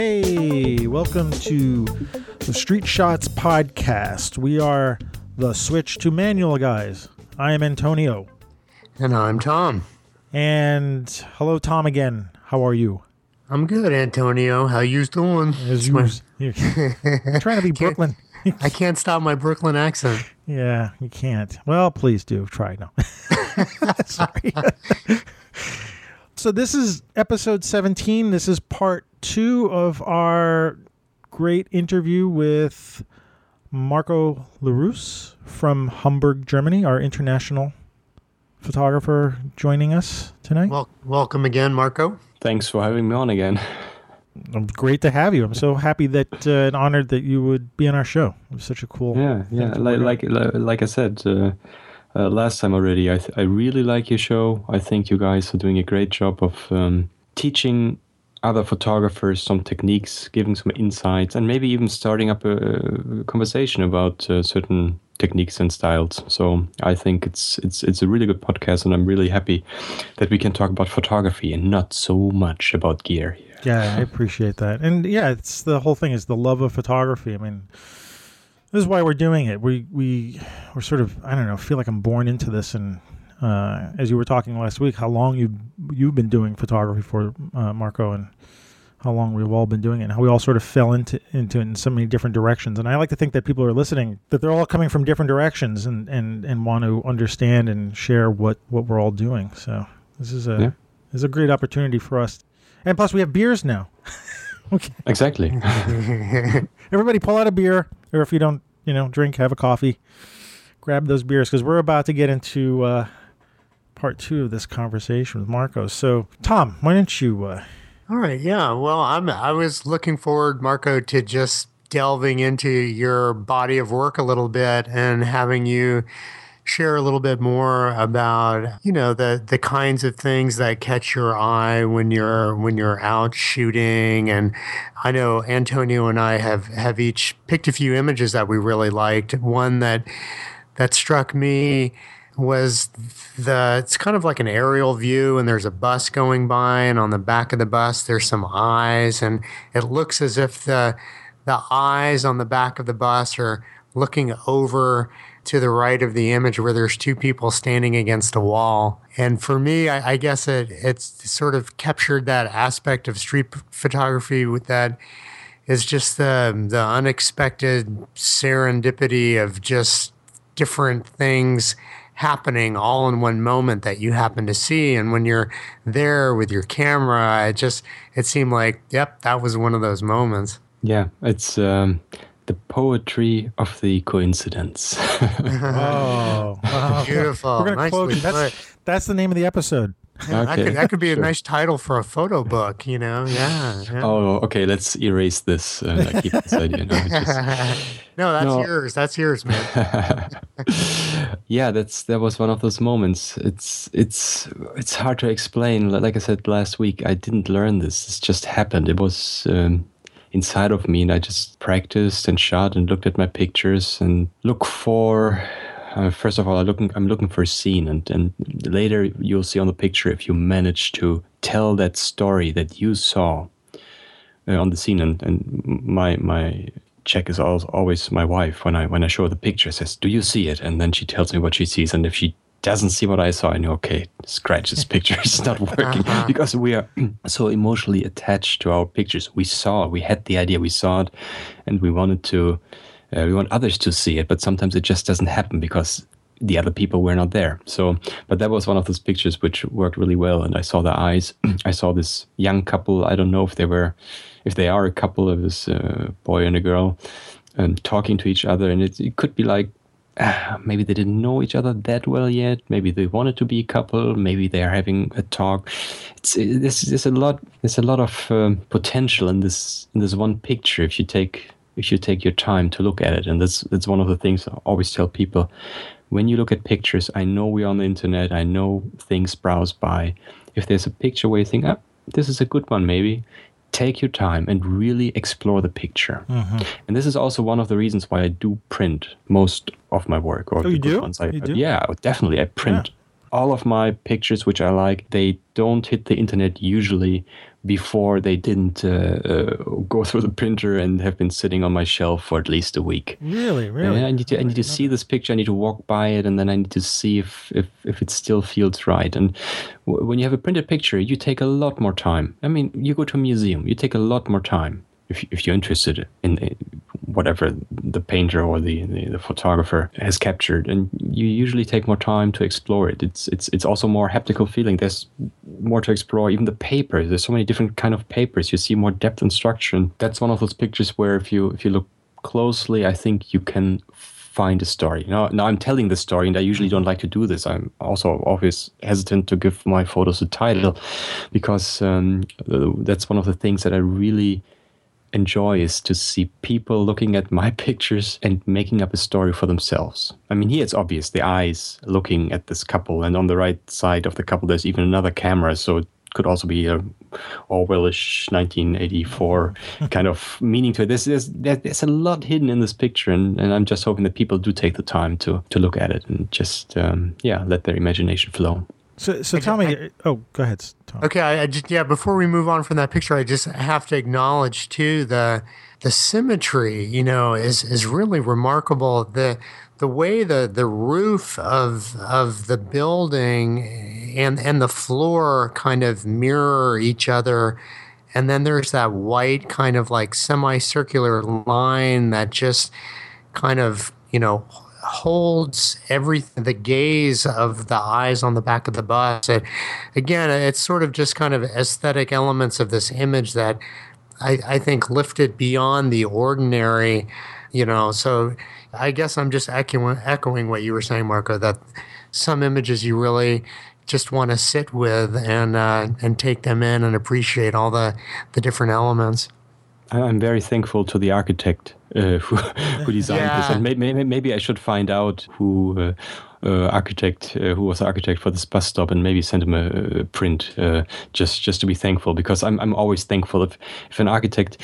Hey, welcome to the Street Shots podcast. We are the Switch to Manual guys. I am Antonio. And I'm Tom. And hello, Tom, again. How are you? I'm good, Antonio. How you doing? As you, you're trying to be Brooklyn. I can't stop my Brooklyn accent. Yeah, you can't. Well, please do try. No. Sorry. so this is episode 17. This is part two of our great interview with Marco Larousse from Hamburg, Germany, our international photographer joining us tonight. Well, welcome again, Marco. Thanks for having me on again. Great to have you. I'm so happy that uh, and honored that you would be on our show. It was such a cool. Yeah, yeah. Like, like like I said uh, uh, last time already, I th- I really like your show. I think you guys are doing a great job of um, teaching other photographers some techniques, giving some insights, and maybe even starting up a conversation about uh, certain techniques and styles. So I think it's it's it's a really good podcast, and I'm really happy that we can talk about photography and not so much about gear. Here. Yeah, I appreciate that, and yeah, it's the whole thing is the love of photography. I mean, this is why we're doing it. We we we're sort of I don't know feel like I'm born into this, and uh, as you were talking last week, how long you you've been doing photography for uh, Marco, and how long we've all been doing it, and how we all sort of fell into into it in so many different directions. And I like to think that people are listening that they're all coming from different directions and and and want to understand and share what what we're all doing. So this is a yeah. this is a great opportunity for us and plus, we have beers now. okay. Exactly. Everybody pull out a beer, or if you don't, you know, drink, have a coffee. Grab those beers because we're about to get into uh, part two of this conversation with Marco. So, Tom, why don't you? Uh, All right. Yeah. Well, I'm. I was looking forward, Marco, to just delving into your body of work a little bit and having you share a little bit more about you know the the kinds of things that catch your eye when you're when you're out shooting and I know Antonio and I have have each picked a few images that we really liked one that that struck me was the it's kind of like an aerial view and there's a bus going by and on the back of the bus there's some eyes and it looks as if the the eyes on the back of the bus are looking over to the right of the image where there's two people standing against a wall. And for me, I, I guess it it's sort of captured that aspect of street photography with that is just the the unexpected serendipity of just different things happening all in one moment that you happen to see and when you're there with your camera it just it seemed like yep that was one of those moments yeah it's um the poetry of the coincidence. oh, wow. beautiful! We're gonna quote you. That's, that's the name of the episode. Okay. That, could, that could be sure. a nice title for a photo book, you know? Yeah. yeah. Oh, okay. Let's erase this. Uh, keep this idea. No, just, no that's no. yours. That's yours, man. yeah, that's that was one of those moments. It's it's it's hard to explain. Like I said last week, I didn't learn this. It just happened. It was um, inside of me and I just practiced and shot and looked at my pictures and look for uh, first of all I'm looking I'm looking for a scene and and later you'll see on the picture if you manage to tell that story that you saw uh, on the scene and and my my check is always my wife when I when I show the picture says do you see it and then she tells me what she sees and if she doesn't see what I saw. I know, okay, scratch this picture. It's not working uh-huh. because we are so emotionally attached to our pictures. We saw, we had the idea, we saw it, and we wanted to, uh, we want others to see it, but sometimes it just doesn't happen because the other people were not there. So, but that was one of those pictures which worked really well. And I saw the eyes. I saw this young couple. I don't know if they were, if they are a couple of this uh, boy and a girl, um, talking to each other. And it, it could be like maybe they didn't know each other that well yet. Maybe they wanted to be a couple. Maybe they are having a talk. It's there's, there's a lot there's a lot of um, potential in this in this one picture if you take if you take your time to look at it. And that's that's one of the things I always tell people. When you look at pictures, I know we're on the internet. I know things browse by. If there's a picture where you think, ah, this is a good one, maybe take your time and really explore the picture. Mm-hmm. And this is also one of the reasons why I do print most of my work. Or oh, you do? I, you do? Yeah, definitely. I print. Yeah. All of my pictures, which I like, they don't hit the internet usually before they didn't uh, uh, go through the printer and have been sitting on my shelf for at least a week. Really, really. And I need to I need to see this picture. I need to walk by it, and then I need to see if if, if it still feels right. And w- when you have a printed picture, you take a lot more time. I mean, you go to a museum, you take a lot more time if if you're interested in, in whatever the painter or the, the, the photographer has captured, and you usually take more time to explore it. It's it's it's also more haptical feeling. There's more to explore. Even the paper. There's so many different kind of papers. You see more depth and structure. And that's one of those pictures where if you if you look closely, I think you can find a story. Now, now I'm telling the story, and I usually don't like to do this. I'm also always hesitant to give my photos a title because um, that's one of the things that I really enjoy is to see people looking at my pictures and making up a story for themselves. I mean, here it's obvious the eyes looking at this couple, and on the right side of the couple, there's even another camera, so it could also be a Orwellish 1984 kind of meaning to it. There's, there's, there's a lot hidden in this picture, and, and I'm just hoping that people do take the time to, to look at it and just, um, yeah, let their imagination flow. So, so tell me. I, uh, oh, go ahead. Tom. Okay, I, I, just yeah. Before we move on from that picture, I just have to acknowledge too the the symmetry. You know, is is really remarkable. The the way the the roof of of the building and and the floor kind of mirror each other. And then there's that white kind of like semicircular line that just kind of, you know, holds everything the gaze of the eyes on the back of the bus. It, again it's sort of just kind of aesthetic elements of this image that I, I think lift it beyond the ordinary you know. So i guess i'm just echoing, echoing what you were saying marco that some images you really just want to sit with and uh, and take them in and appreciate all the the different elements I'm very thankful to the architect uh, who, who, designed yeah. this, and maybe, maybe I should find out who uh, uh, architect uh, who was the architect for this bus stop, and maybe send him a, a print uh, just just to be thankful because I'm I'm always thankful if if an architect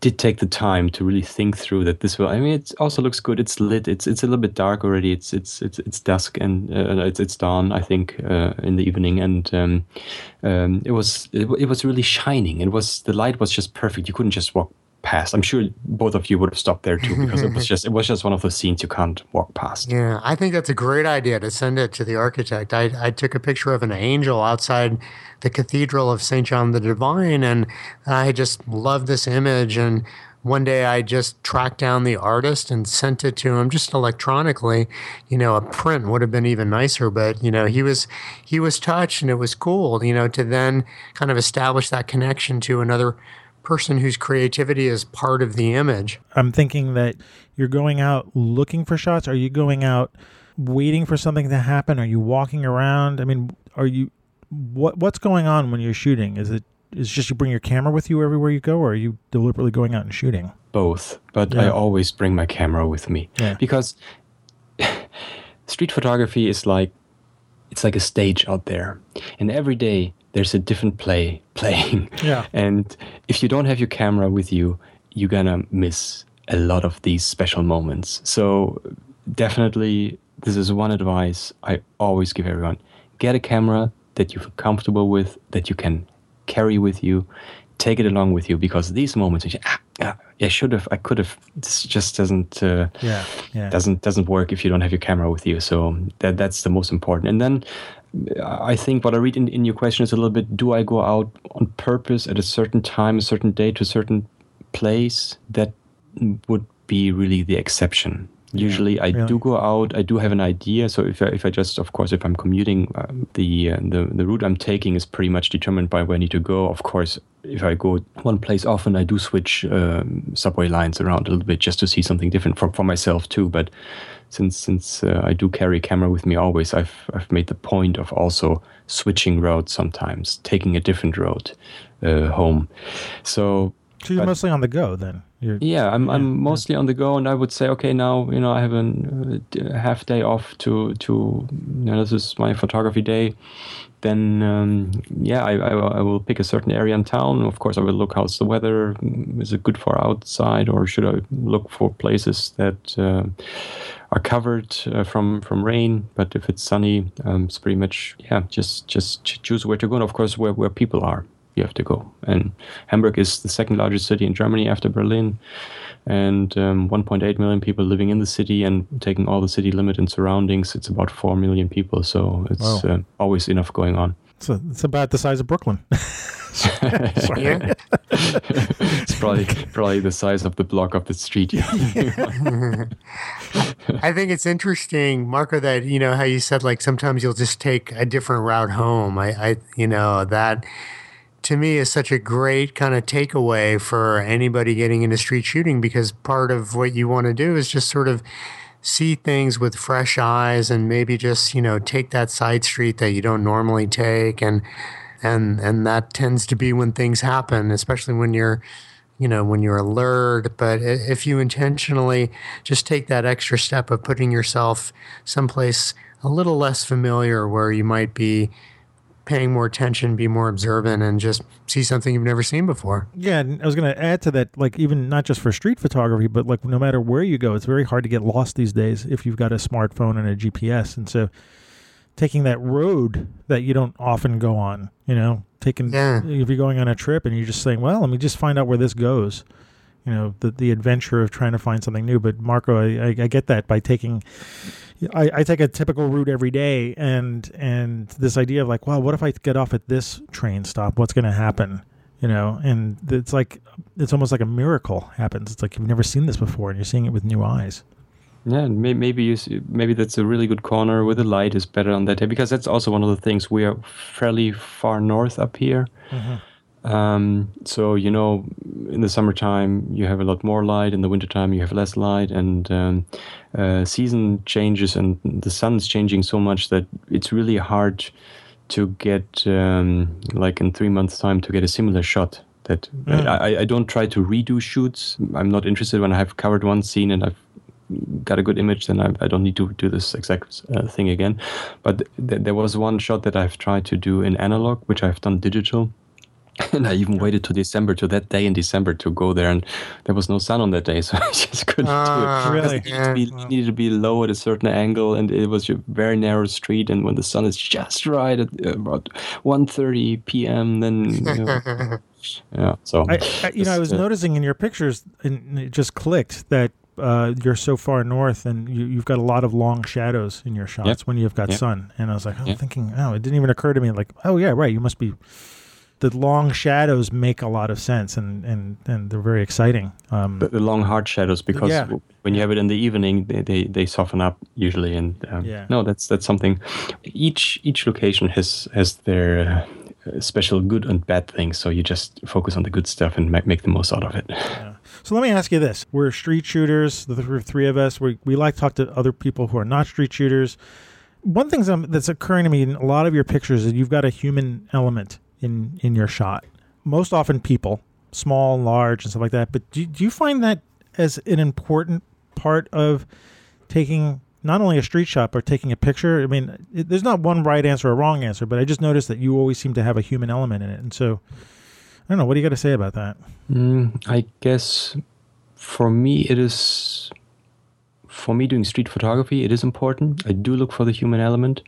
did take the time to really think through that this will. I mean, it also looks good. It's lit. It's it's a little bit dark already. It's it's it's it's dusk and uh, it's it's dawn. I think uh, in the evening, and um, um, it was it, it was really shining. It was the light was just perfect. You couldn't just walk past. I'm sure both of you would have stopped there too because it was just it was just one of those scenes you can't walk past. Yeah, I think that's a great idea to send it to the architect. I I took a picture of an angel outside the Cathedral of St. John the Divine and I just love this image and one day I just tracked down the artist and sent it to him just electronically. You know, a print would have been even nicer, but you know, he was he was touched and it was cool, you know, to then kind of establish that connection to another person whose creativity is part of the image. I'm thinking that you're going out looking for shots. Are you going out waiting for something to happen? Are you walking around? I mean, are you what what's going on when you're shooting? Is it is it just you bring your camera with you everywhere you go, or are you deliberately going out and shooting? Both, but yeah. I always bring my camera with me yeah. because street photography is like it's like a stage out there, and every day there's a different play playing. Yeah. And if you don't have your camera with you, you're gonna miss a lot of these special moments. So definitely this is one advice I always give everyone. Get a camera that you feel comfortable with, that you can carry with you. Take it along with you because these moments, ah, ah, I should have, I could have. This just doesn't, uh, yeah, yeah, doesn't doesn't work if you don't have your camera with you. So that that's the most important. And then I think what I read in, in your question is a little bit do I go out on purpose at a certain time, a certain day to a certain place? That would be really the exception. Usually, I really? do go out. I do have an idea. So if I, if I just, of course, if I'm commuting, uh, the uh, the the route I'm taking is pretty much determined by where I need to go. Of course, if I go one place often, I do switch um, subway lines around a little bit just to see something different for for myself too. But since since uh, I do carry a camera with me always, I've I've made the point of also switching roads sometimes, taking a different road uh, home. So, so you're but, mostly on the go then. You're, yeah, I'm yeah, I'm mostly yeah. on the go, and I would say, okay, now you know I have a, a half day off to to you know, this is my photography day then um, yeah, I, I, I, will pick a certain area in town. Of course, I will look how's the weather. Is it good for outside, or should I look for places that uh, are covered uh, from from rain? But if it's sunny, um, it's pretty much yeah, just just choose where to go. And of course, where where people are. You have to go. And Hamburg is the second largest city in Germany after Berlin, and um, 1.8 million people living in the city. And taking all the city limit and surroundings, it's about 4 million people. So it's Wow. uh, always enough going on. So it's about the size of Brooklyn. Sorry. It's probably probably the size of the block of the street. I think it's interesting, Marco, that you know how you said like sometimes you'll just take a different route home. I, I you know that to me is such a great kind of takeaway for anybody getting into street shooting because part of what you want to do is just sort of see things with fresh eyes and maybe just you know take that side street that you don't normally take and and and that tends to be when things happen especially when you're you know when you're alert. But if you intentionally just take that extra step of putting yourself someplace a little less familiar where you might be paying more attention be more observant and just see something you've never seen before Yeah, and I was going to add to that, like even not just for street photography, but like no matter where you go, it's very hard to get lost these days if you've got a smartphone and a GPS. And so, taking that road that you don't often go on, you know, taking Yeah. if you're going on a trip and you're just saying, well, let me just find out where this goes. You know, the the adventure of trying to find something new. But Marco, I, I, I get that by taking. I, I take a typical route every day, and and this idea of like, well, what if I get off at this train stop? What's going to happen? You know, and it's like it's almost like a miracle happens. It's like you've never seen this before, and you're seeing it with new eyes. Yeah, and may, maybe you, s- maybe that's a really good corner where the light is better on that day because that's also one of the things we are fairly far north up here. Mm-hmm. Um, so you know, in the summertime you have a lot more light. In the wintertime you have less light, and um, uh, season changes and the sun's changing so much that it's really hard to get um, like in three months' time to get a similar shot. That I, I don't try to redo shoots. I'm not interested when I have covered one scene and I've got a good image, then I, I don't need to do this exact uh, thing again. But th- there was one shot that I've tried to do in analog, which I've done digital. And I even waited to December, to that day in December, to go there, and there was no sun on that day, so I just couldn't Ah, do it. Really? It needed, to be, it needed to be low at a certain angle, and it was a very narrow street. And when the sun is just right at uh, about 1.30 p.m., then you know, yeah. So I, I you know, I was uh, noticing in your pictures, and it just clicked that uh, you're so far north, and you, you've got a lot of long shadows in your shots Yep. when you've got Yep. sun. And I was like, oh, Yep. thinking, oh, it didn't even occur to me, like, oh yeah, right, you must be. The long shadows make a lot of sense, and and and they're very exciting. Um, the, the long hard shadows because Yeah. when you have it in the evening they, they, they soften up usually and um, Yeah. no that's that's something each each location has has their uh, special good and bad things so you just focus on the good stuff and make, make the most out of it Yeah. So let me ask you this: We're street shooters, the th- three of us. We we like to talk to other people who are not street shooters. One thing that's- that's occurring to me in a lot of your pictures is you've got a human element in in your shot. Most often, people, small, and large, and stuff like that. But do, do you find that as an important part of taking not only a street shot but taking a picture? I mean, it, there's not one right answer or wrong answer, but I just noticed that you always seem to have a human element in it, and so. I don't know. What do you got to say about that? mm, i guess for me it is for me doing street photography it is important i do look for the human element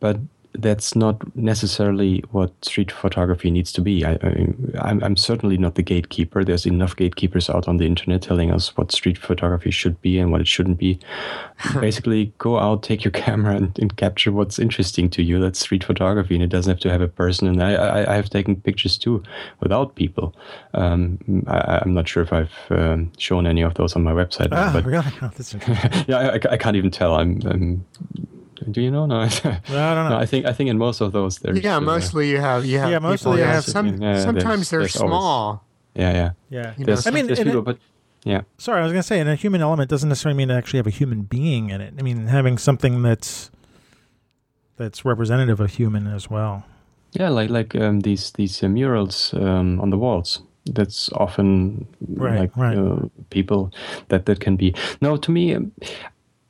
but that's not necessarily what street photography needs to be. I, I, I'm, I'm certainly not the gatekeeper. There's enough gatekeepers out on the internet telling us what street photography should be and what it shouldn't be. Basically, go out, take your camera, and, and capture what's interesting to you. That's street photography, and it doesn't have to have a person. And I, I, I have taken pictures too without people. Um, I, I'm not sure if I've um, shown any of those on my website, Ah, but really? Oh, that's yeah, I, I can't even tell. I'm. I'm do you know? No, I don't know. no, I think I think in most of those there's yeah uh, mostly you have you have Yeah, people, mostly you yeah, have- some, Yeah, there's- sometimes they're there's always- small yeah yeah yeah. you know, there's, I mean, there's people, it- but yeah Sorry, I was going to say, and a human element doesn't necessarily mean to actually have a human being in it. I mean, having something that's that's representative of human as well. yeah like like um, these these uh, murals um, on the walls. That's often Right, like right. Uh, people that that can be. No, to me, um,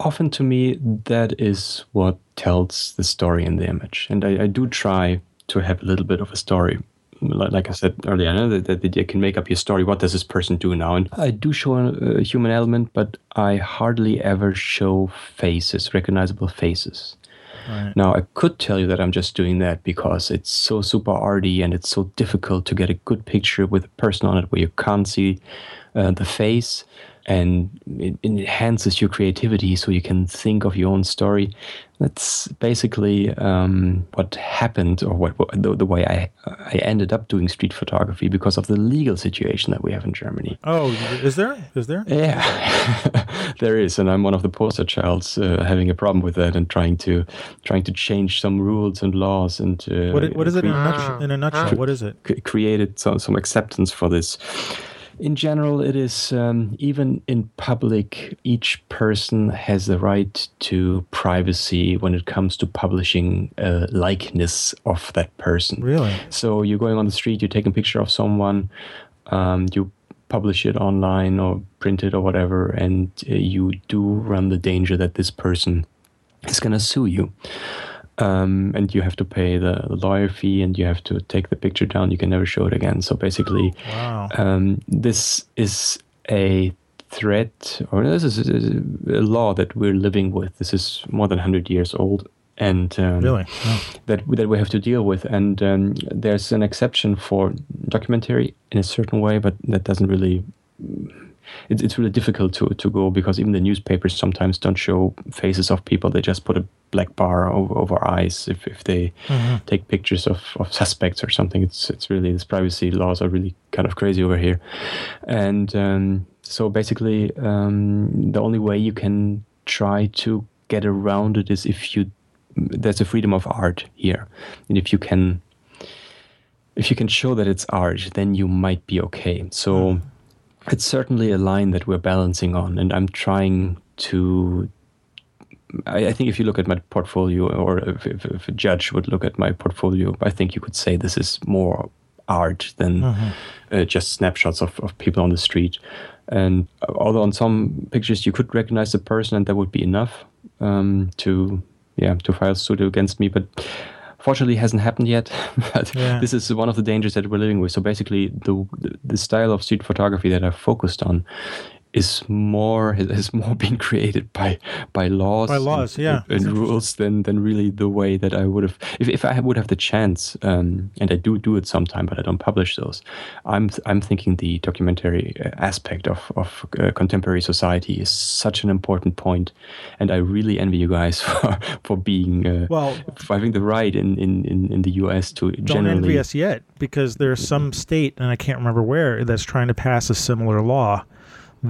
often to me that is what tells the story in the image, and I, I do try to have a little bit of a story. Like, like I said earlier, I know that, that, that you can make up your story. What does this person do now? And I do show a, a human element, but I hardly ever show faces, recognizable faces. Right. Now, I could tell you that I'm just doing that because it's so super arty and it's so difficult to get a good picture with a person on it where you can't see uh, the face and it, it, enhances your creativity so you can think of your own story. That's basically um, what happened, or what, what the, the, way I I ended up doing street photography because of the legal situation that we have in Germany. Oh, is there? Is there? Yeah, there is, and I'm one of the poster childs uh, having a problem with that and trying to trying to change some rules and laws and uh, what, what is it in a nutshell? In a nutshell, what is it? Created some some acceptance for this in general, it is um, even in public, each person has the right to privacy when it comes to publishing a likeness of that person. Really? So you're going on the street, you take a picture of someone, um, you publish it online or print it or whatever, and uh, you do run the danger that this person is going to sue you. Um, and you have to pay the, lawyer fee and you have to take the picture down. You can never show it again. So basically, wow. um, this is a threat, or this is a law that we're living with. This is more than 100 years old. And um, really, that that we have to deal with, and um, there's an exception for documentary in a certain way, but that doesn't really it's, it's really difficult to, to go because even the newspapers sometimes don't show faces of people. They just put a black bar over, over eyes if, if they mm-hmm. take pictures of, of suspects or something. It's it's really these privacy laws are really kind of crazy over here, and um, so basically um, the only way you can try to get around it is if you there's a freedom of art here, and if you can if you can show that it's art, then you might be okay. So. Mm it's certainly a line that we're balancing on, and I'm trying to. I, I think if you look at my portfolio, or if, if, if, a judge would look at my portfolio, I think you could say this is more art than mm-hmm. uh, just snapshots of, of people on the street. And although on some pictures you could recognize the person, and that would be enough um, to yeah to file suit against me, but Fortunately, hasn't happened yet. but yeah. this is one of the dangers that we're living with. So basically, the the style of street photography that I've focused on is more has more been created by by laws by laws and, yeah. and rules than than really the way that I would have if, if I would have the chance um, and I do do it sometime but I don't publish those I'm I'm thinking the documentary uh, aspect of of uh, contemporary society is such an important point and I really envy you guys for for being uh, well for having the right in in in, in the US to don't generally envy us yet because there's some state and I can't remember where that's trying to pass a similar law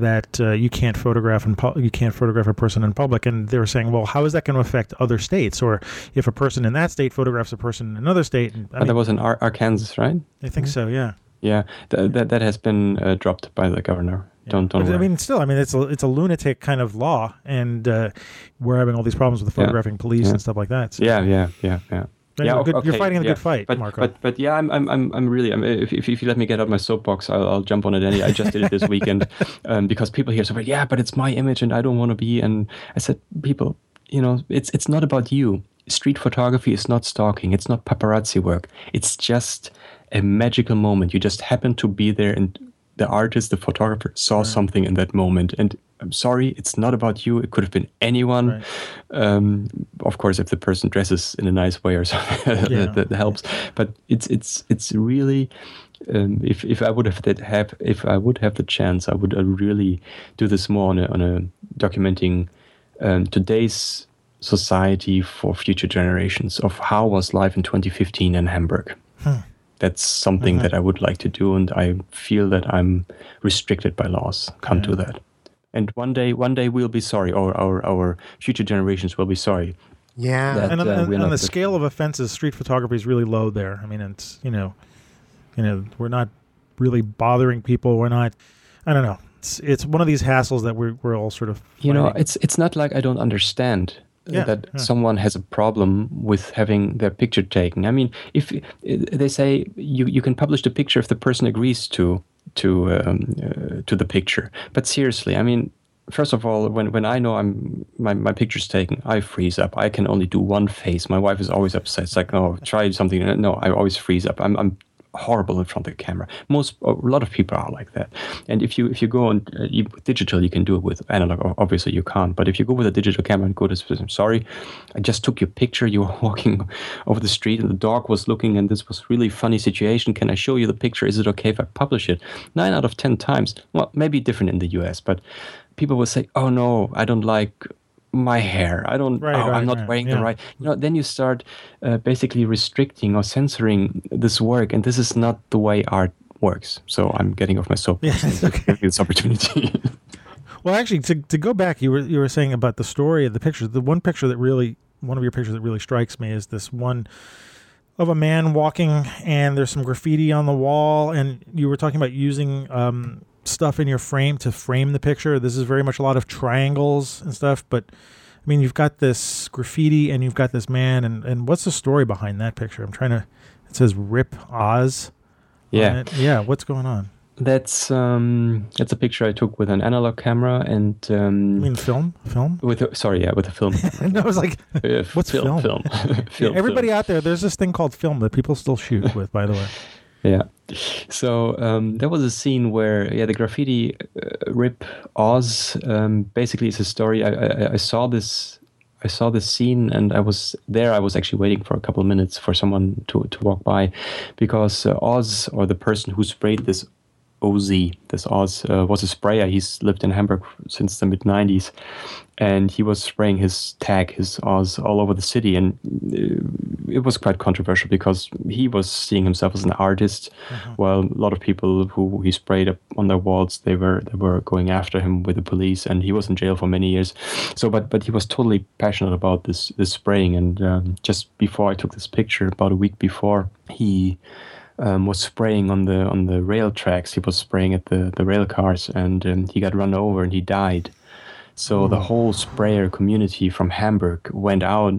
that uh, you can't photograph and pu- you can't photograph a person in public, and they were saying, well, how is that going to affect other states? Or if a person in that state photographs a person in another state, and, I mean, that was in Ar- Arkansas, right? I think so. Yeah. Yeah, th- that that has been uh, dropped by the governor. Yeah. Don't don't. But, I mean, still, I mean, it's a it's a lunatic kind of law, and uh, we're having all these problems with the photographing yeah. police yeah. and stuff like that. So. Yeah, yeah, yeah, yeah yeah, good, okay, you're fighting a yeah. good fight, but, Marco. But but yeah, I'm I'm I'm, I'm really. I'm, if, if you let me get out my soapbox, I'll, I'll jump on it. Any, I just did it this weekend um, because people here say, yeah, but it's my image and I don't want to be. And I said, people, you know, it's it's not about you. Street photography is not stalking. It's not paparazzi work. It's just a magical moment. You just happen to be there and the artist, the photographer, saw right. something in that moment. And I'm sorry, it's not about you. It could have been anyone. Right. Um, of course, if the person dresses in a nice way or something, yeah. that, that, helps. But it's it's it's really. Um, if if I would have that have if I would have the chance, I would uh, really do this more on a on a documenting um, today's society for future generations of how was life in 2015 in Hamburg. Hmm that's something mm-hmm. that I would like to do, and I feel that I'm restricted by laws. Can't yeah. do that. And one day, one day we'll be sorry, or our our future generations will be sorry. Yeah, that, and, on, uh, and on the scale of offenses, street photography is really low there. I mean, it's you know, you know, we're not really bothering people. We're not. I don't know. It's it's one of these hassles that we're we're all sort of. Fighting. You know, it's it's not like I don't understand yeah, that yeah. someone has a problem with having their picture taken. I mean, if they say you, you can publish the picture if the person agrees to to um, uh, to the picture, but seriously, I mean, first of all, when, when I know I'm my, my picture's taken, I freeze up. I can only do one face. My wife is always upset. It's like, oh, try something. No, I always freeze up. I'm I'm horrible in front of the camera. Most a lot of people are like that. And if you if you go on uh, digital, you can do it with analog. Obviously, you can't. But if you go with a digital camera and go to I'm sorry, I just took your picture. You were walking over the street and the dog was looking, and this was really funny situation. Can I show you the picture? Is it okay if I publish it? Nine out of ten times. Well, maybe different in the U.S., but people will say, "Oh no, I don't like my hair. I don't. Right, oh, right, I'm not right. wearing yeah. the right. You know, then you start uh, basically restricting or censoring this work, and this is not the way art works. So I'm getting off my soapbox. Yeah, okay. this opportunity. well, actually, to to go back, you were you were saying about the story of the picture. The one picture that really, one of your pictures that really strikes me is this one of a man walking, and there's some graffiti on the wall, and you were talking about using. Um, stuff in your frame to frame the picture. This is very much a lot of triangles and stuff, but I mean, you've got this graffiti and you've got this man, and, and what's the story behind that picture? I'm trying to. It says "Rip Oz." Yeah, yeah. What's going on? That's um, that's a picture I took with an analog camera and. Um, I mean, film, film. With a, sorry, yeah, with a film. no, I was like, uh, what's film? Film. film. film everybody film. out there, there's this thing called film that people still shoot with. By the way. Yeah. So um, there was a scene where, yeah, the graffiti uh, rip Oz. Um, basically, it's a story. I, I, I, saw this. I saw this scene, and I was there. I was actually waiting for a couple of minutes for someone to to walk by, because uh, Oz or the person who sprayed this OZ, this Oz, uh, was a sprayer. He's lived in Hamburg since the mid 90s. And he was spraying his tag, his Oz, all over the city. And uh, it was quite controversial because he was seeing himself as an artist, uh-huh. while a lot of people who he sprayed up on their walls, they were they were going after him with the police. And he was in jail for many years. So, but but he was totally passionate about this this spraying. And um, just before I took this picture, about a week before, he um, was spraying on the on the rail tracks. He was spraying at the the rail cars, and um, he got run over and he died. So the whole sprayer community from Hamburg went out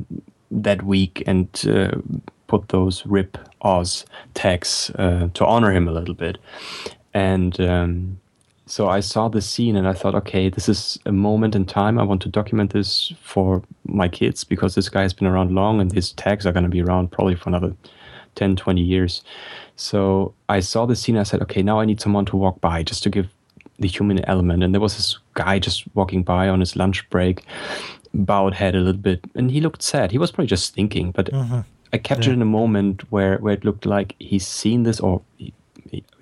that week and uh, put those "Rip Oz" tags uh, to honor him a little bit, and. Um, so I saw the scene and I thought, okay, this is a moment in time. I want to document this for my kids because this guy has been around long and his tags are going to be around probably for another 10, 20 years. So I saw the scene. I said, okay, now I need someone to walk by just to give the human element. And there was this guy just walking by on his lunch break, bowed head a little bit, and he looked sad. He was probably just thinking, but mm-hmm. I captured yeah. in a moment where where it looked like he's seen this or he,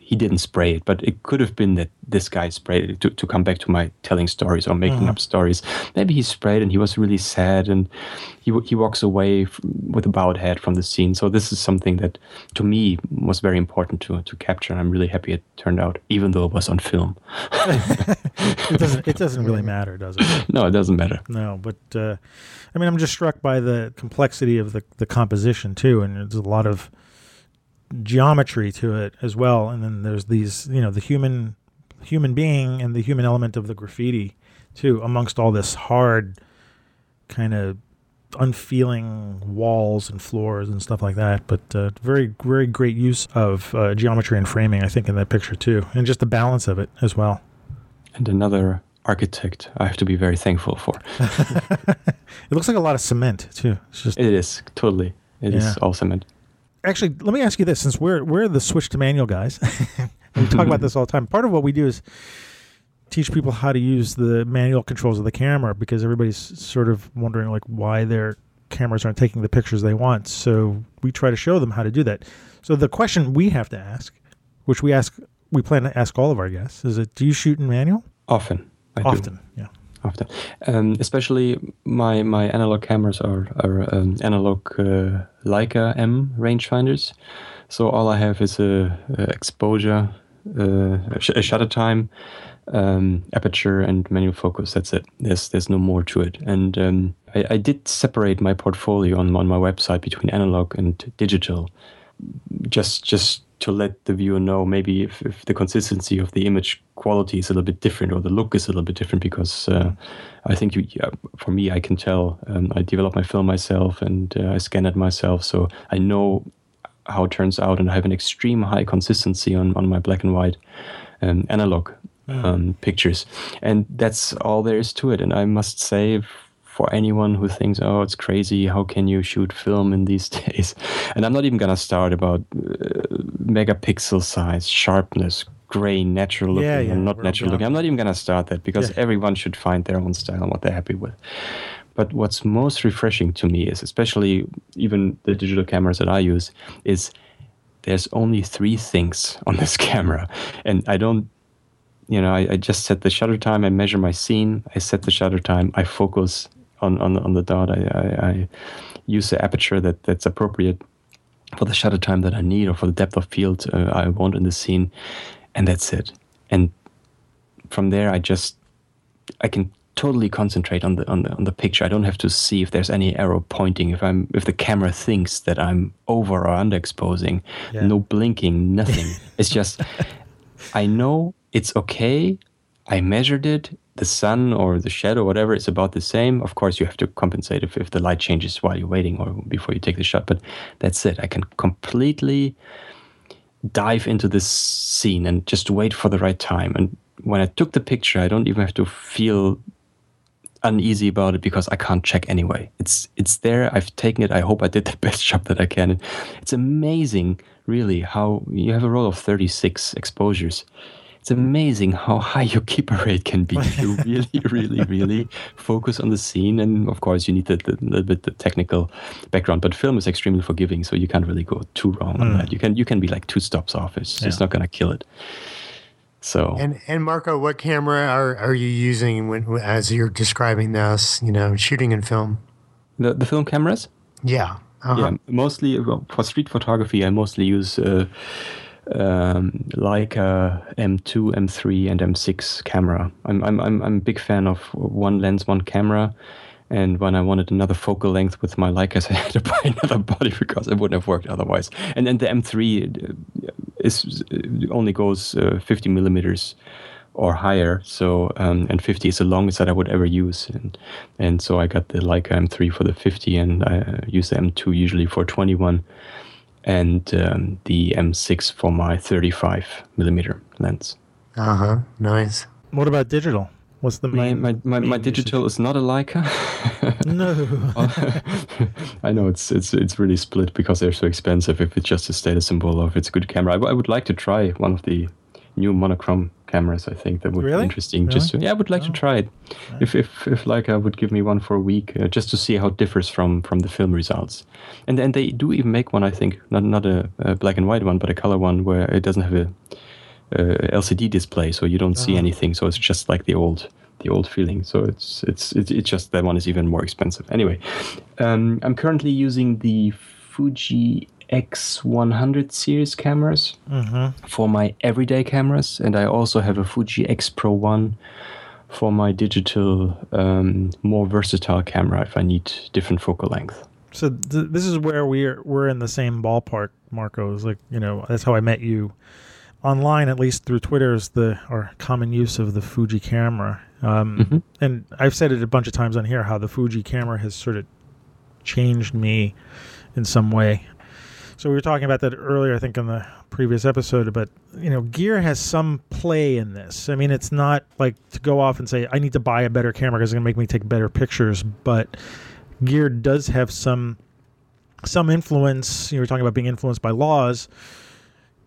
he didn't spray it, but it could have been that this guy sprayed it to, to come back to my telling stories or making mm-hmm. up stories. Maybe he sprayed and he was really sad and he, he walks away f- with a bowed head from the scene. So this is something that to me was very important to, to capture. I'm really happy it turned out, even though it was on film. it, doesn't, it doesn't really matter, does it? No, it doesn't matter. No, but uh, I mean, I'm just struck by the complexity of the, the composition too. And there's a lot of geometry to it as well. And then there's these, you know, the human human being and the human element of the graffiti too, amongst all this hard kind of unfeeling walls and floors and stuff like that. But uh, very, very great use of uh, geometry and framing, I think, in that picture too, and just the balance of it as well. And another architect I have to be very thankful for. it looks like a lot of cement too. It's just it is totally. It yeah. is all cement actually, let me ask you this: since we're we're the switch to manual guys, we talk about this all the time. Part of what we do is teach people how to use the manual controls of the camera because everybody's sort of wondering like why their cameras aren't taking the pictures they want. So we try to show them how to do that. So the question we have to ask, which we ask, we plan to ask all of our guests, is it: Do you shoot in manual? Often. I Often, do. yeah often. Um, especially my my analog cameras are are um, analog uh, Leica M rangefinders. So all I have is a, a exposure, uh, a, sh- a, shutter time, um, aperture, and manual focus. That's it. There's there's no more to it. And um, I, I, did separate my portfolio on on my website between analog and digital, just just to let the viewer know maybe if, if the consistency of the image quality is a little bit different or the look is a little bit different because uh, I think you, yeah, for me I can tell um, I develop my film myself and uh, I scan it myself. So I know how it turns out and I have an extreme high consistency on, on my black and white um, analog um, pictures. And that's all there is to it. And I must say for anyone who thinks, oh, it's crazy. How can you shoot film in these days? And I'm not even gonna start about uh, megapixel size, sharpness, grain, natural looking, Yeah, yeah, and not natural looking. I'm not even gonna start that because Yeah. everyone should find their own style and what they're happy with. But what's most refreshing to me is, especially even the digital cameras that I use, is there's only three things on this camera, and I don't. You know, I, I just set the shutter time. I measure my scene. I set the shutter time. I focus on on, on the dot. I, I, I use the aperture that, that's appropriate for the shutter time that I need or for the depth of field uh, I want in the scene, and that's it. And from there, I just I can totally concentrate on the on the on the picture. I don't have to see if there's any arrow pointing. If I'm if the camera thinks that I'm over or underexposing, Yeah. no blinking, nothing. it's just I know it's okay. I measured it. The sun or the shadow, whatever, is about the same. Of course, you have to compensate if, if the light changes while you're waiting or before you take the shot. But that's it. I can completely dive into this scene and just wait for the right time. And when I took the picture, I don't even have to feel uneasy about it because I can't check anyway. It's it's there. I've taken it. I hope I did the best job that I can. It's amazing, really, how you have a roll of 36 exposures. It's amazing how high your keeper rate can be if you really, really, really focus on the scene. And of course, you need the, the little bit the technical background. But film is extremely forgiving, so you can't really go too wrong on that. You can you can be like two stops off. It's it's not going to kill it. So And and Marco, what camera are, are you using when as you're describing this? You know, shooting in film. the the film cameras. Yeah. Uh-huh. Yeah, mostly well, for street photography. I mostly use uh, um, Leica M2, M3, and M6 camera. I'm I'm I'm I'm a big fan of one lens, one camera. And when I wanted another focal length with my Leicas, I had to buy another body because it wouldn't have worked otherwise. And then the M3 uh, is uh, only goes uh, 50 millimeters or higher. So um, and 50 is the longest that I would ever use, and and so I got the Leica M3 for the 50, and I uh, use the M2 usually for 21, and um, the M6 for my 35 millimeter lens. Uh huh. Nice. What about digital? What's the My main? my, my, my main digital is not a Leica. No. I know it's it's it's really split because they're so expensive. If it's just a status symbol of it's a good camera, I would like to try one of the new monochrome cameras. I think that would Really? be interesting. Just to, yeah, I would like to try it. If if if Leica would give me one for a week, uh, just to see how it differs from from the film results. And and they do even make one. I think not not a, a black and white one, but a color one where it doesn't have a, uh LCD display, so you don't see anything. So it's just like the old the old feeling. So it's it's it's, it's just that one is even more expensive. Anyway, um, I'm currently using the Fuji X100 series cameras for my everyday cameras, and I also have a Fuji X Pro One for my digital, um, more versatile camera if I need different focal length. So th- this is where we're we're in the same ballpark, Marco. Is like you know that's how I met you online, at least through Twitter, is the our common use of the Fuji camera. Um, And I've said it a bunch of times on here how the Fuji camera has sort of changed me in some way. So we were talking about that earlier, I think, in the previous episode. But you know, gear has some play in this. I mean, it's not like to go off and say I need to buy a better camera because it's going to make me take better pictures, but gear does have some some influence. You were talking about being influenced by laws.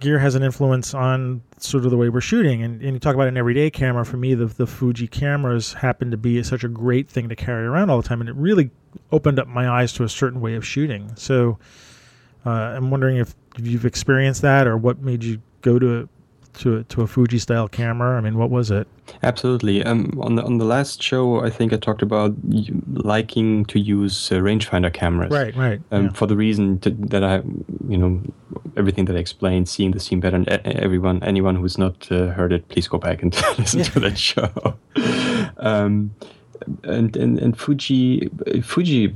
Gear has an influence on sort of the way we're shooting, and, and you talk about an everyday camera. For me, the the Fuji cameras happen to be such a great thing to carry around all the time, and it really opened up my eyes to a certain way of shooting. So, uh, I'm wondering if you've experienced that, or what made you go to to to a Fuji style camera. I mean, what was it? Absolutely. Um, on the on the last show, I think I talked about liking to use uh, rangefinder cameras. Right, right. Um, yeah. For the reason to, that I, you know, everything that I explained, seeing the scene better, and everyone, anyone who's not uh, heard it, please go back and listen to that show. um, and, and and Fuji, Fuji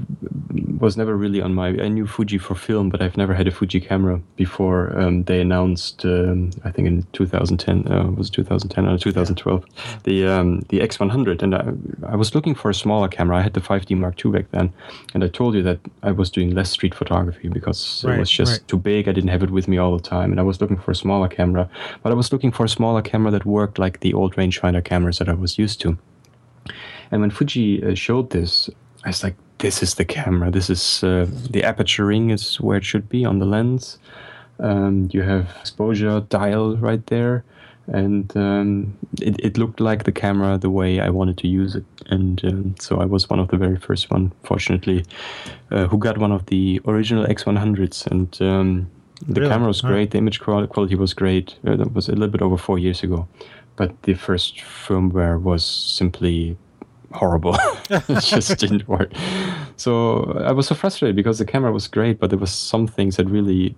was never really on my. I knew Fuji for film, but I've never had a Fuji camera before. Um, they announced, um, I think in 2010, uh, was 2010 or 2012, the um, the X100, and I, I was looking for a smaller camera. I had the 5D Mark II back then, and I told you that I was doing less street photography because Right, it was just right. too big. I didn't have it with me all the time, and I was looking for a smaller camera. But I was looking for a smaller camera that worked like the old rangefinder cameras that I was used to. And when Fuji uh, showed this, I was like, this is the camera. This is uh, the aperture ring is where it should be on the lens. Um, you have exposure dial right there, and um, it, it looked like the camera the way I wanted to use it. And um, so I was one of the very first one, fortunately, uh, who got one of the original X100s. And um, the Really? camera was great. The image quality was great. Uh, that was a little bit over four years ago, but the first firmware was simply horrible. it just didn't work. So I was so frustrated because the camera was great, but there was some things that really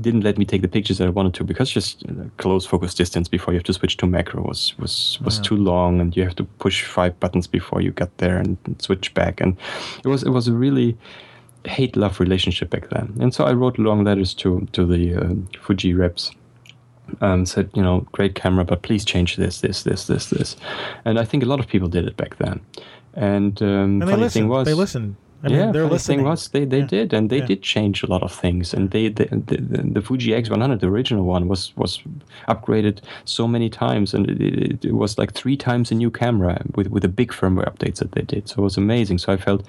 didn't let me take the pictures that I wanted to because just close focus distance before you have to switch to macro was was was Yeah. too long, and you have to push five buttons before you get there and switch back, and it was it was a really hate love relationship back then. And so I wrote long letters to to the uh, Fuji reps. Um, said, you know, great camera, but please change this, this, this, this, this. And I think a lot of people did it back then. And, um, And they funny listened. thing was, they listened. I yeah, mean, they're funny listening. thing was they, they Yeah. did, and they Yeah. did change a lot of things. And they the, the, the, the Fuji X100, the original one, was was upgraded so many times, and it, it, was like three times a new camera with with the big firmware updates that they did. So it was amazing. So I felt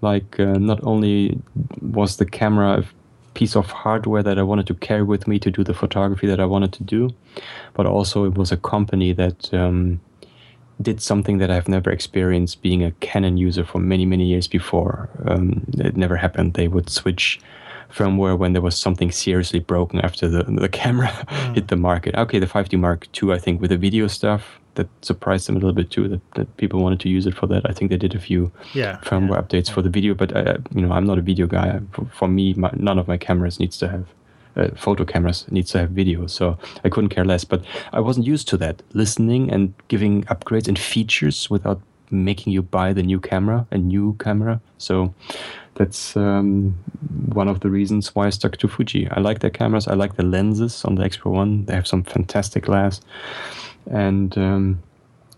like uh, not only was the camera piece of hardware that I wanted to carry with me to do the photography that I wanted to do, but also it was a company that. Um, did something that I've never experienced being a Canon user for many, many years before. Um, it never happened. They would switch firmware when there was something seriously broken after the, the camera hit the market. Okay, the 5D Mark II, I think, with the video stuff, that surprised them a little bit too, that, that people wanted to use it for that. I think they did a few Yeah. firmware yeah. updates for the video, but I, you know, I'm not a video guy. For, for me, my, none of my cameras needs to have uh, photo cameras needs to have video, so I couldn't care less. But I wasn't used to that listening and giving upgrades and features without making you buy the new camera, a new camera. So that's um, one of the reasons why I stuck to Fuji. I like their cameras. I like the lenses on the X Pro One. They have some fantastic glass, and um,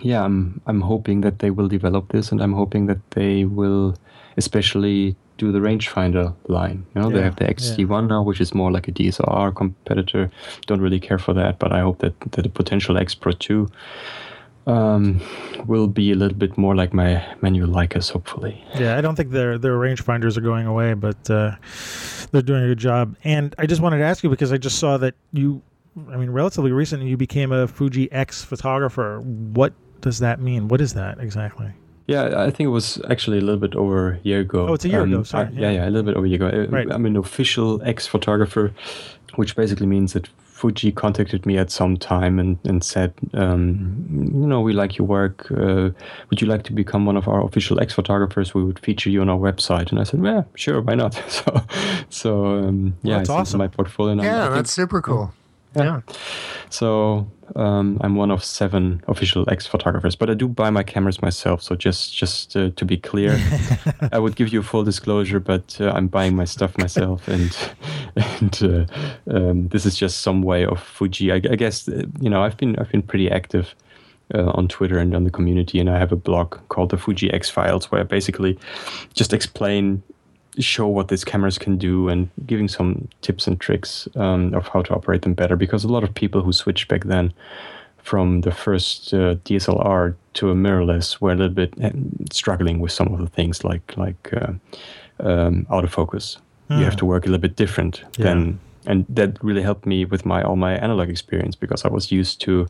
yeah, I'm I'm hoping that they will develop this, and I'm hoping that they will, especially do the rangefinder line. You know, they have the XT1 now, which is more like a DSLR competitor. Don't really care for that, but I hope that that the potential X Pro 2 um, will be a little bit more like my manual Leicas, hopefully. Yeah, I don't think their their rangefinders are going away, but uh, they're doing a good job. And I just wanted to ask you because I just saw that you, I mean, relatively recently you became a Fuji X photographer. What does that mean? What is that exactly? Yeah, I think it was actually a little bit over a year ago. Oh, it's a year ago, sorry, I- yeah. yeah, yeah, a little bit over a year ago. Uh, Right. I'm an official X photographer, which basically means that Fuji contacted me at some time and, and said, um, you know, we like your work. Uh, would you like to become one of our official X photographers? We would feature you on our website. And I said, yeah, sure, why not? So, so um, yeah, that's I awesome. my portfolio. And I- I Yeah, think- that's super cool. Yeah. so um, I'm one of seven official X photographers, but I do buy my cameras myself. So just just uh, to be clear, I would give you full disclosure, but uh, I'm buying my stuff myself, and and uh, um, this is just some way of Fuji. I, I guess uh, you know I've been I've been pretty active. Uh, on Twitter and on the community, and I have a blog called the Fuji X Files, where I basically just explain show what these cameras can do and giving some tips and tricks um, of how to operate them better because a lot of people who switched back then from the first uh, DSLR to a mirrorless were a little bit eh, struggling with some of the things like like uh, um, autofocus. You have to work a little bit different Yeah. than and that really helped me with my all my analog experience because I was used to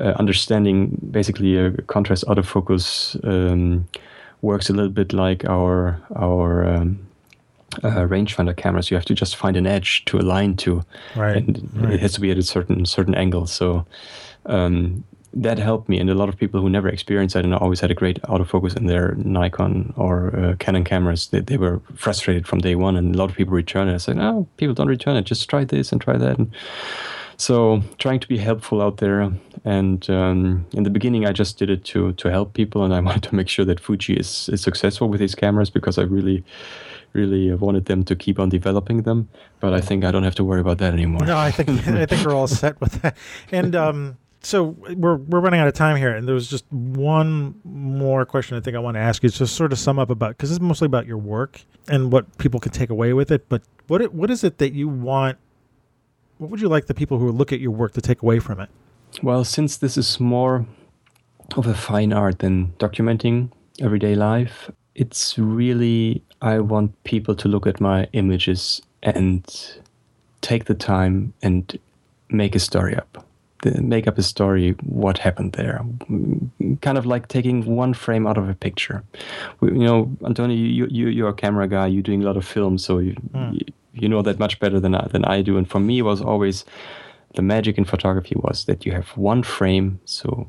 uh, understanding basically a contrast autofocus um, works a little bit like our our um, uh, rangefinder cameras. You have to just find an edge to align to, Right, and right. it has to be at a certain certain angle. So um, that helped me, and a lot of people who never experienced that and always had a great autofocus in their Nikon or uh, Canon cameras, they, they were frustrated from day one, and a lot of people return it. I said, no, people don't return it. Just try this and try that. And so trying to be helpful out there. And um, in the beginning, I just did it to to help people, and I wanted to make sure that Fuji is, is successful with these cameras because I really, really wanted them to keep on developing them. But I think I don't have to worry about that anymore. No, I think I think we're all set with that. And um, so we're we're running out of time here, and there was just one more question I think I want to ask you. Just sort of sum up about because it's mostly about your work and what people can take away with it. But what it, what is it that you want? What would you like the people who look at your work to take away from it? Well, since this is more of a fine art than documenting everyday life. It's really, I want people to look at my images and take the time and make a story up. Make up a story, what happened there. Kind of like taking one frame out of a picture. You know, Antonio, you, you, you're a camera guy, you're doing a lot of films, so you, mm. you know that much better than I, than I do. And for me, it was always the magic in photography was that you have one frame, so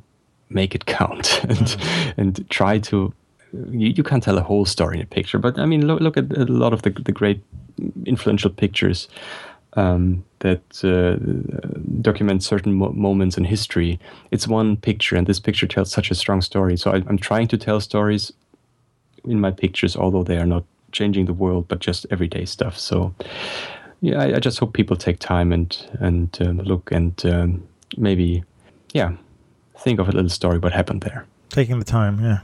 make it count and, mm. and try to you, you can't tell a whole story in a picture but i mean look, look at a lot of the, the great influential pictures um, that uh, document certain mo- moments in history. It's one picture, and this picture tells such a strong story. So I, am trying to tell stories in my pictures, although they are not changing the world, but just everyday stuff. So yeah, I, I just hope people take time and and um, look and um, maybe yeah think of a little story what happened there. Taking the time, yeah, yeah,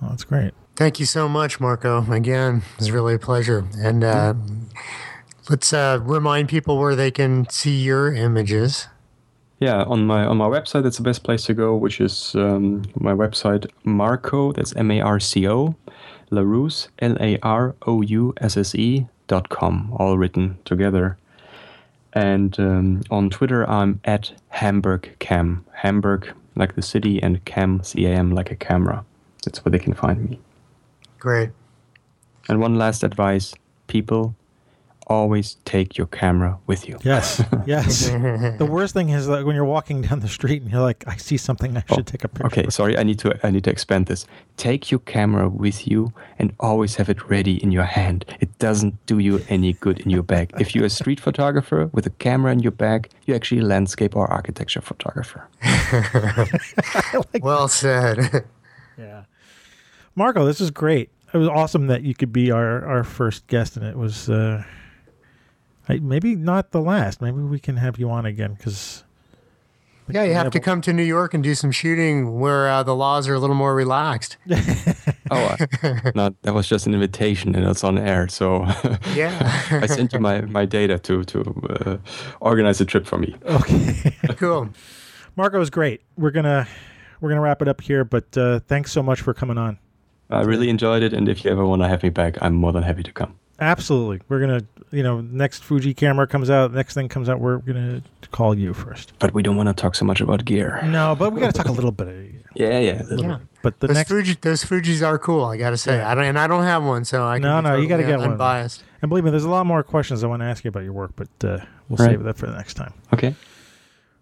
well, that's great. Thank you so much, Marco. Again, it's really a pleasure. And uh, let's uh, remind people where they can see your images. Yeah, on my on my website, that's the best place to go, which is um, my website Marco. That's M A R C O, Larousse L A R O U S S E dot com, all written together. And um, on Twitter, I'm at Hamburg Cam. Hamburg like the city, and Cam C A M like a camera. That's where they can find me. Great. And one last advice people always take your camera with you. Yes, yes. the worst thing is like when you're walking down the street and you're like, I see something, I oh, should oh, take a picture. Okay, sorry, I need to I need to expand this. Take your camera with you and always have it ready in your hand. It doesn't do you any good in your bag. If you're a street photographer with a camera in your bag, you're actually a landscape or architecture photographer. like well said. yeah. Marco, this is great it was awesome that you could be our, our first guest, and it was uh, maybe not the last. Maybe we can have you on again because. Yeah, you have, have to come to New York and do some shooting where uh, the laws are a little more relaxed. oh, uh, no, that was just an invitation and it's on air. So yeah, I sent you my, my data to to uh, organize a trip for me. Okay, cool. Marco is great. We're gonna we're gonna wrap it up here, but uh, thanks so much for coming on. I really enjoyed it, and if you ever want to have me back, I'm more than happy to come. Absolutely, we're gonna, you know, next Fuji camera comes out, next thing comes out, we're gonna call you first. But we don't want to talk so much about gear. No, but we got to talk a little bit. Of, yeah, yeah, yeah. But the those next Fuji, those Fuji's are cool. I got to say, yeah. I don't, and I don't have one, so I no, no, totally you got to get one. Unbiased. And believe me, there's a lot more questions I want to ask you about your work, but uh, we'll right. save that for the next time. Okay.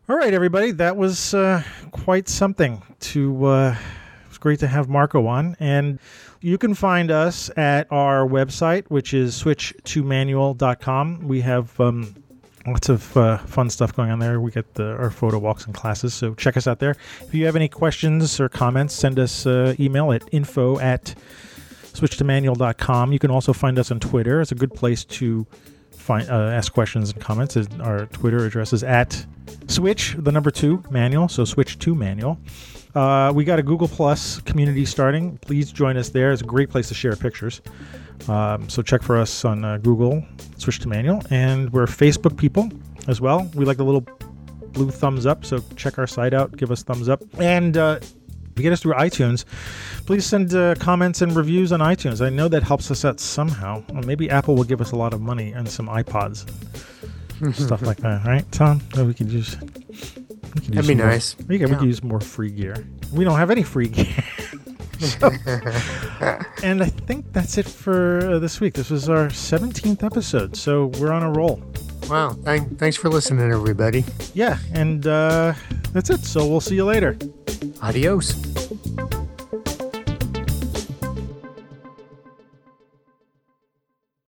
All right, everybody, that was uh, quite something. To uh, it was great to have Marco on, and you can find us at our website, which is switch2manual.com. We have um, lots of uh, fun stuff going on there. We get the, our photo walks and classes, so check us out there. If you have any questions or comments, send us uh, email at info at switch2manual.com. You can also find us on Twitter. It's a good place to find uh, ask questions and comments. Our Twitter address is at switch the number two manual, so switch to manual. Uh, we got a Google Plus community starting. Please join us there. It's a great place to share pictures. Um, so check for us on uh, Google, switch to manual, and we're Facebook people as well. We like the little blue thumbs up, so check our site out, give us thumbs up, and uh, if get us through iTunes, please send uh, comments and reviews on iTunes. I know that helps us out somehow. Or maybe Apple will give us a lot of money and some iPods, and stuff like that, right, Tom? That we could use. That'd be nice. We, can, yeah. we can use more free gear. We don't have any free gear. so, and I think that's it for uh, this week. This was our 17th episode, so we're on a roll. Wow. Thank, thanks for listening, everybody. Yeah, and uh, that's it. So we'll see you later. Adios.